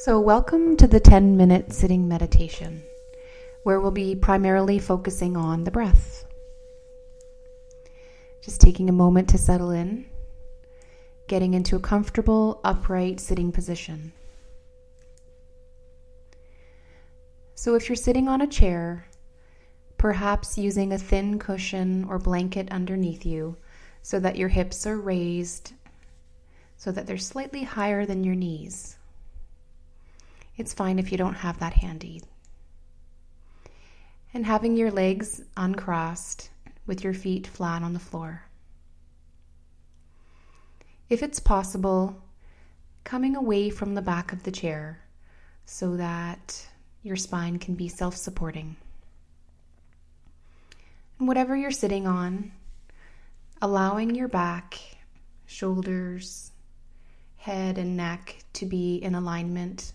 So, welcome to the 10 minute sitting meditation, where we'll be primarily focusing on the breath. Just taking a moment to settle in, getting into a comfortable, upright sitting position. So, if you're sitting on a chair, perhaps using a thin cushion or blanket underneath you so that your hips are raised, so that they're slightly higher than your knees. It's fine if you don't have that handy. And having your legs uncrossed with your feet flat on the floor. If it's possible, coming away from the back of the chair so that your spine can be self supporting. And whatever you're sitting on, allowing your back, shoulders, head, and neck to be in alignment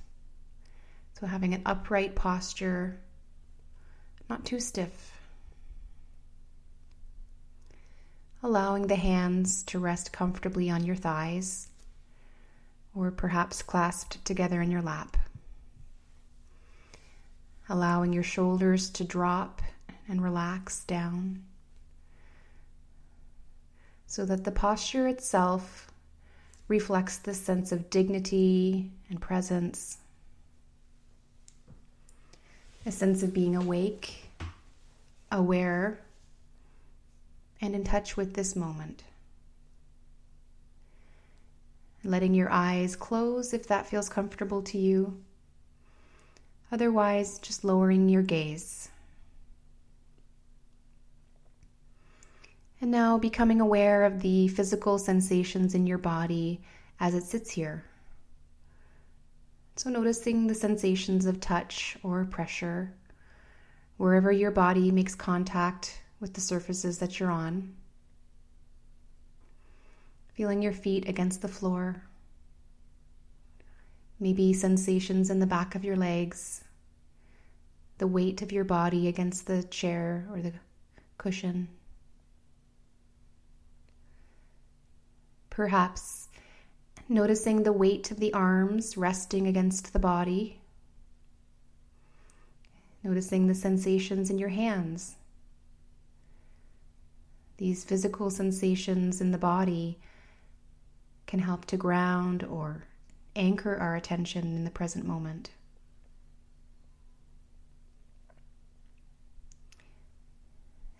so, having an upright posture, not too stiff. Allowing the hands to rest comfortably on your thighs or perhaps clasped together in your lap. Allowing your shoulders to drop and relax down so that the posture itself reflects this sense of dignity and presence a sense of being awake, aware, and in touch with this moment. Letting your eyes close if that feels comfortable to you. Otherwise, just lowering your gaze. And now becoming aware of the physical sensations in your body as it sits here. So, noticing the sensations of touch or pressure wherever your body makes contact with the surfaces that you're on. Feeling your feet against the floor. Maybe sensations in the back of your legs, the weight of your body against the chair or the cushion. Perhaps noticing the weight of the arms resting against the body, noticing the sensations in your hands. These physical sensations in the body can help to ground or anchor our attention in the present moment.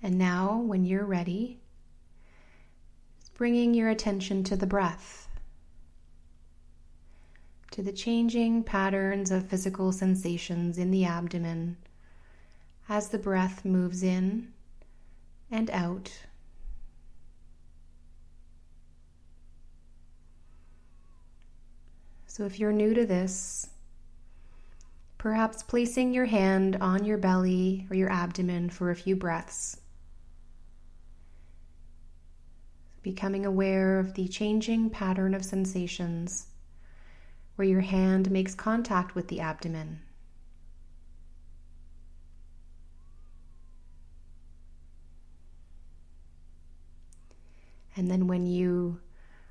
And now, when you're ready, bringing your attention to the breath to the changing patterns of physical sensations in the abdomen as the breath moves in and out. So, if you're new to this, perhaps placing your hand on your belly or your abdomen for a few breaths. Becoming aware of the changing pattern of sensations where your hand makes contact with the abdomen. And then when you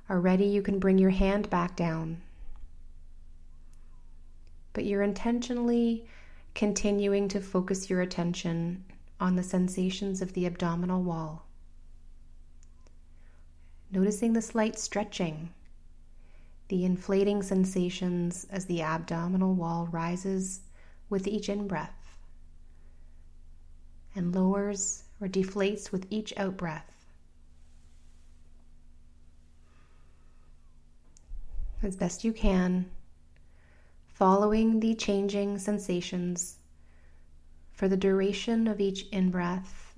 are ready, you can bring your hand back down. But you're intentionally continuing to focus your attention on the sensations of the abdominal wall. Noticing the slight stretching the inflating sensations as the abdominal wall rises with each in breath and lowers or deflates with each out breath. As best you can, following the changing sensations for the duration of each in breath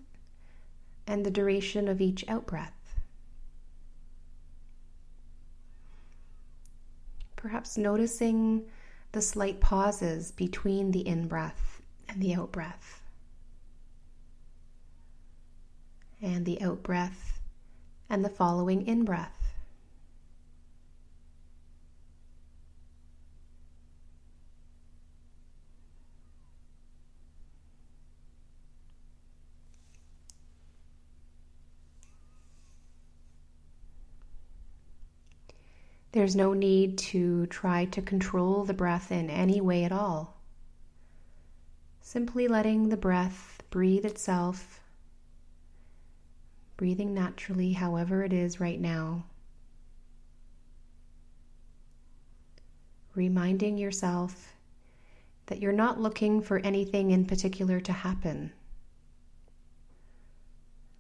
and the duration of each out breath. Perhaps noticing the slight pauses between the in breath and the out breath. And the out breath and the following in breath. There's no need to try to control the breath in any way at all. Simply letting the breath breathe itself, breathing naturally, however it is right now. Reminding yourself that you're not looking for anything in particular to happen.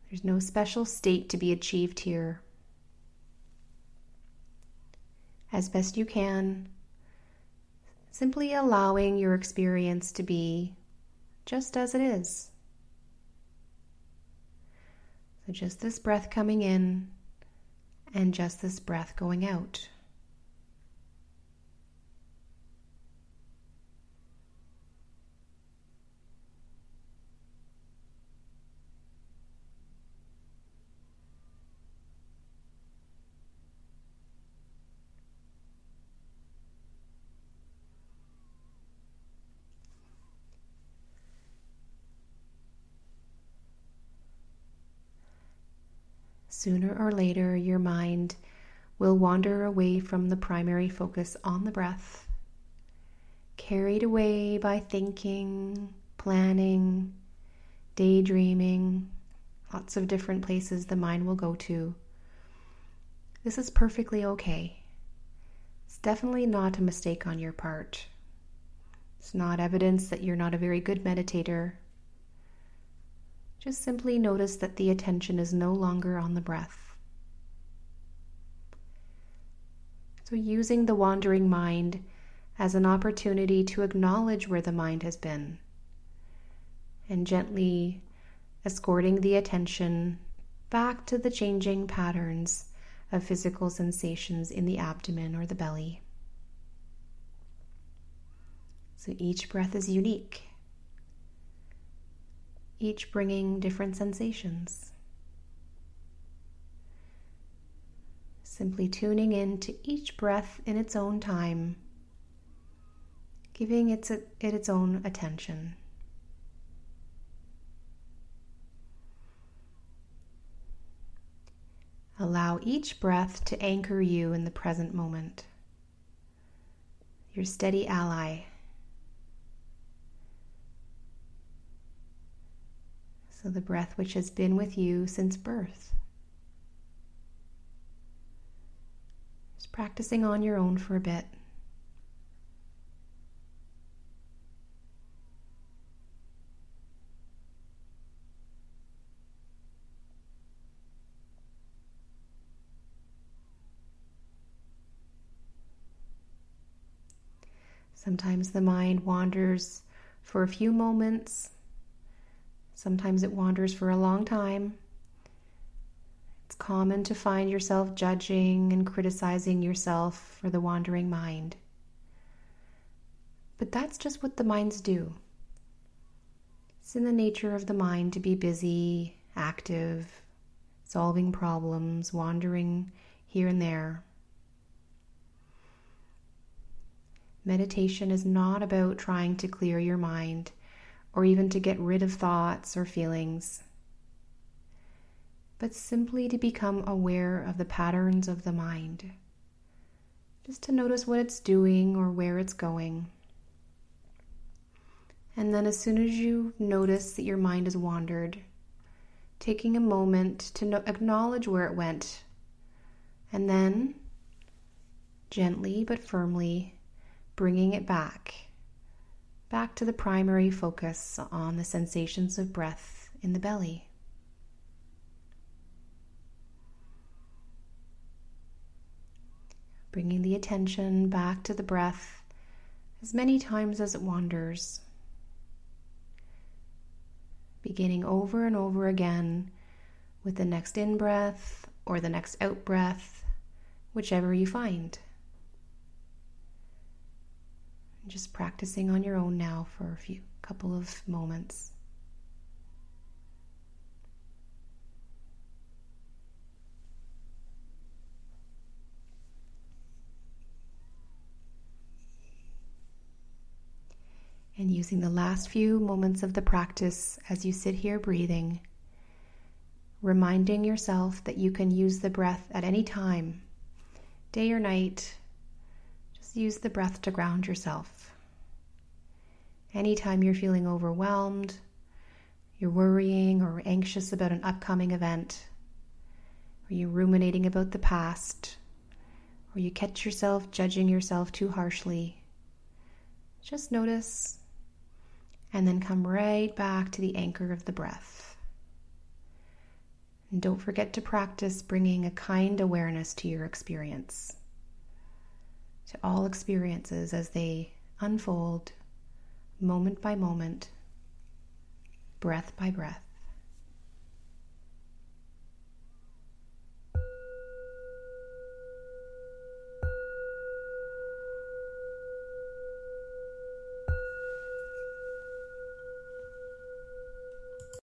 There's no special state to be achieved here. As best you can, simply allowing your experience to be just as it is. So, just this breath coming in and just this breath going out. Sooner or later, your mind will wander away from the primary focus on the breath, carried away by thinking, planning, daydreaming, lots of different places the mind will go to. This is perfectly okay. It's definitely not a mistake on your part. It's not evidence that you're not a very good meditator just simply notice that the attention is no longer on the breath. So, using the wandering mind as an opportunity to acknowledge where the mind has been and gently escorting the attention back to the changing patterns of physical sensations in the abdomen or the belly. So each breath is unique each bringing different sensations. Simply tuning in to each breath in its own time, giving it, it its own attention. Allow each breath to anchor you in the present moment, your steady ally. So, the breath which has been with you since birth. Just practicing on your own for a bit. Sometimes the mind wanders for a few moments Sometimes it wanders for a long time. It's common to find yourself judging and criticizing yourself for the wandering mind. But that's just what the minds do. It's in the nature of the mind to be busy, active, solving problems, wandering here and there. Meditation is not about trying to clear your mind or even to get rid of thoughts or feelings, but simply to become aware of the patterns of the mind. Just to notice what it's doing or where it's going. And then, as soon as you notice that your mind has wandered, taking a moment to no- acknowledge where it went, and then gently but firmly bringing it back back to the primary focus on the sensations of breath in the belly. Bringing the attention back to the breath as many times as it wanders. Beginning over and over again with the next in breath or the next out breath, whichever you find just practicing on your own now for a few couple of moments. And using the last few moments of the practice as you sit here breathing, reminding yourself that you can use the breath at any time day or night, just use the breath to ground yourself. Anytime you're feeling overwhelmed, you're worrying or anxious about an upcoming event, or you're ruminating about the past, or you catch yourself judging yourself too harshly, just notice and then come right back to the anchor of the breath. And don't forget to practice bringing a kind awareness to your experience, to all experiences as they unfold moment by moment, breath by breath.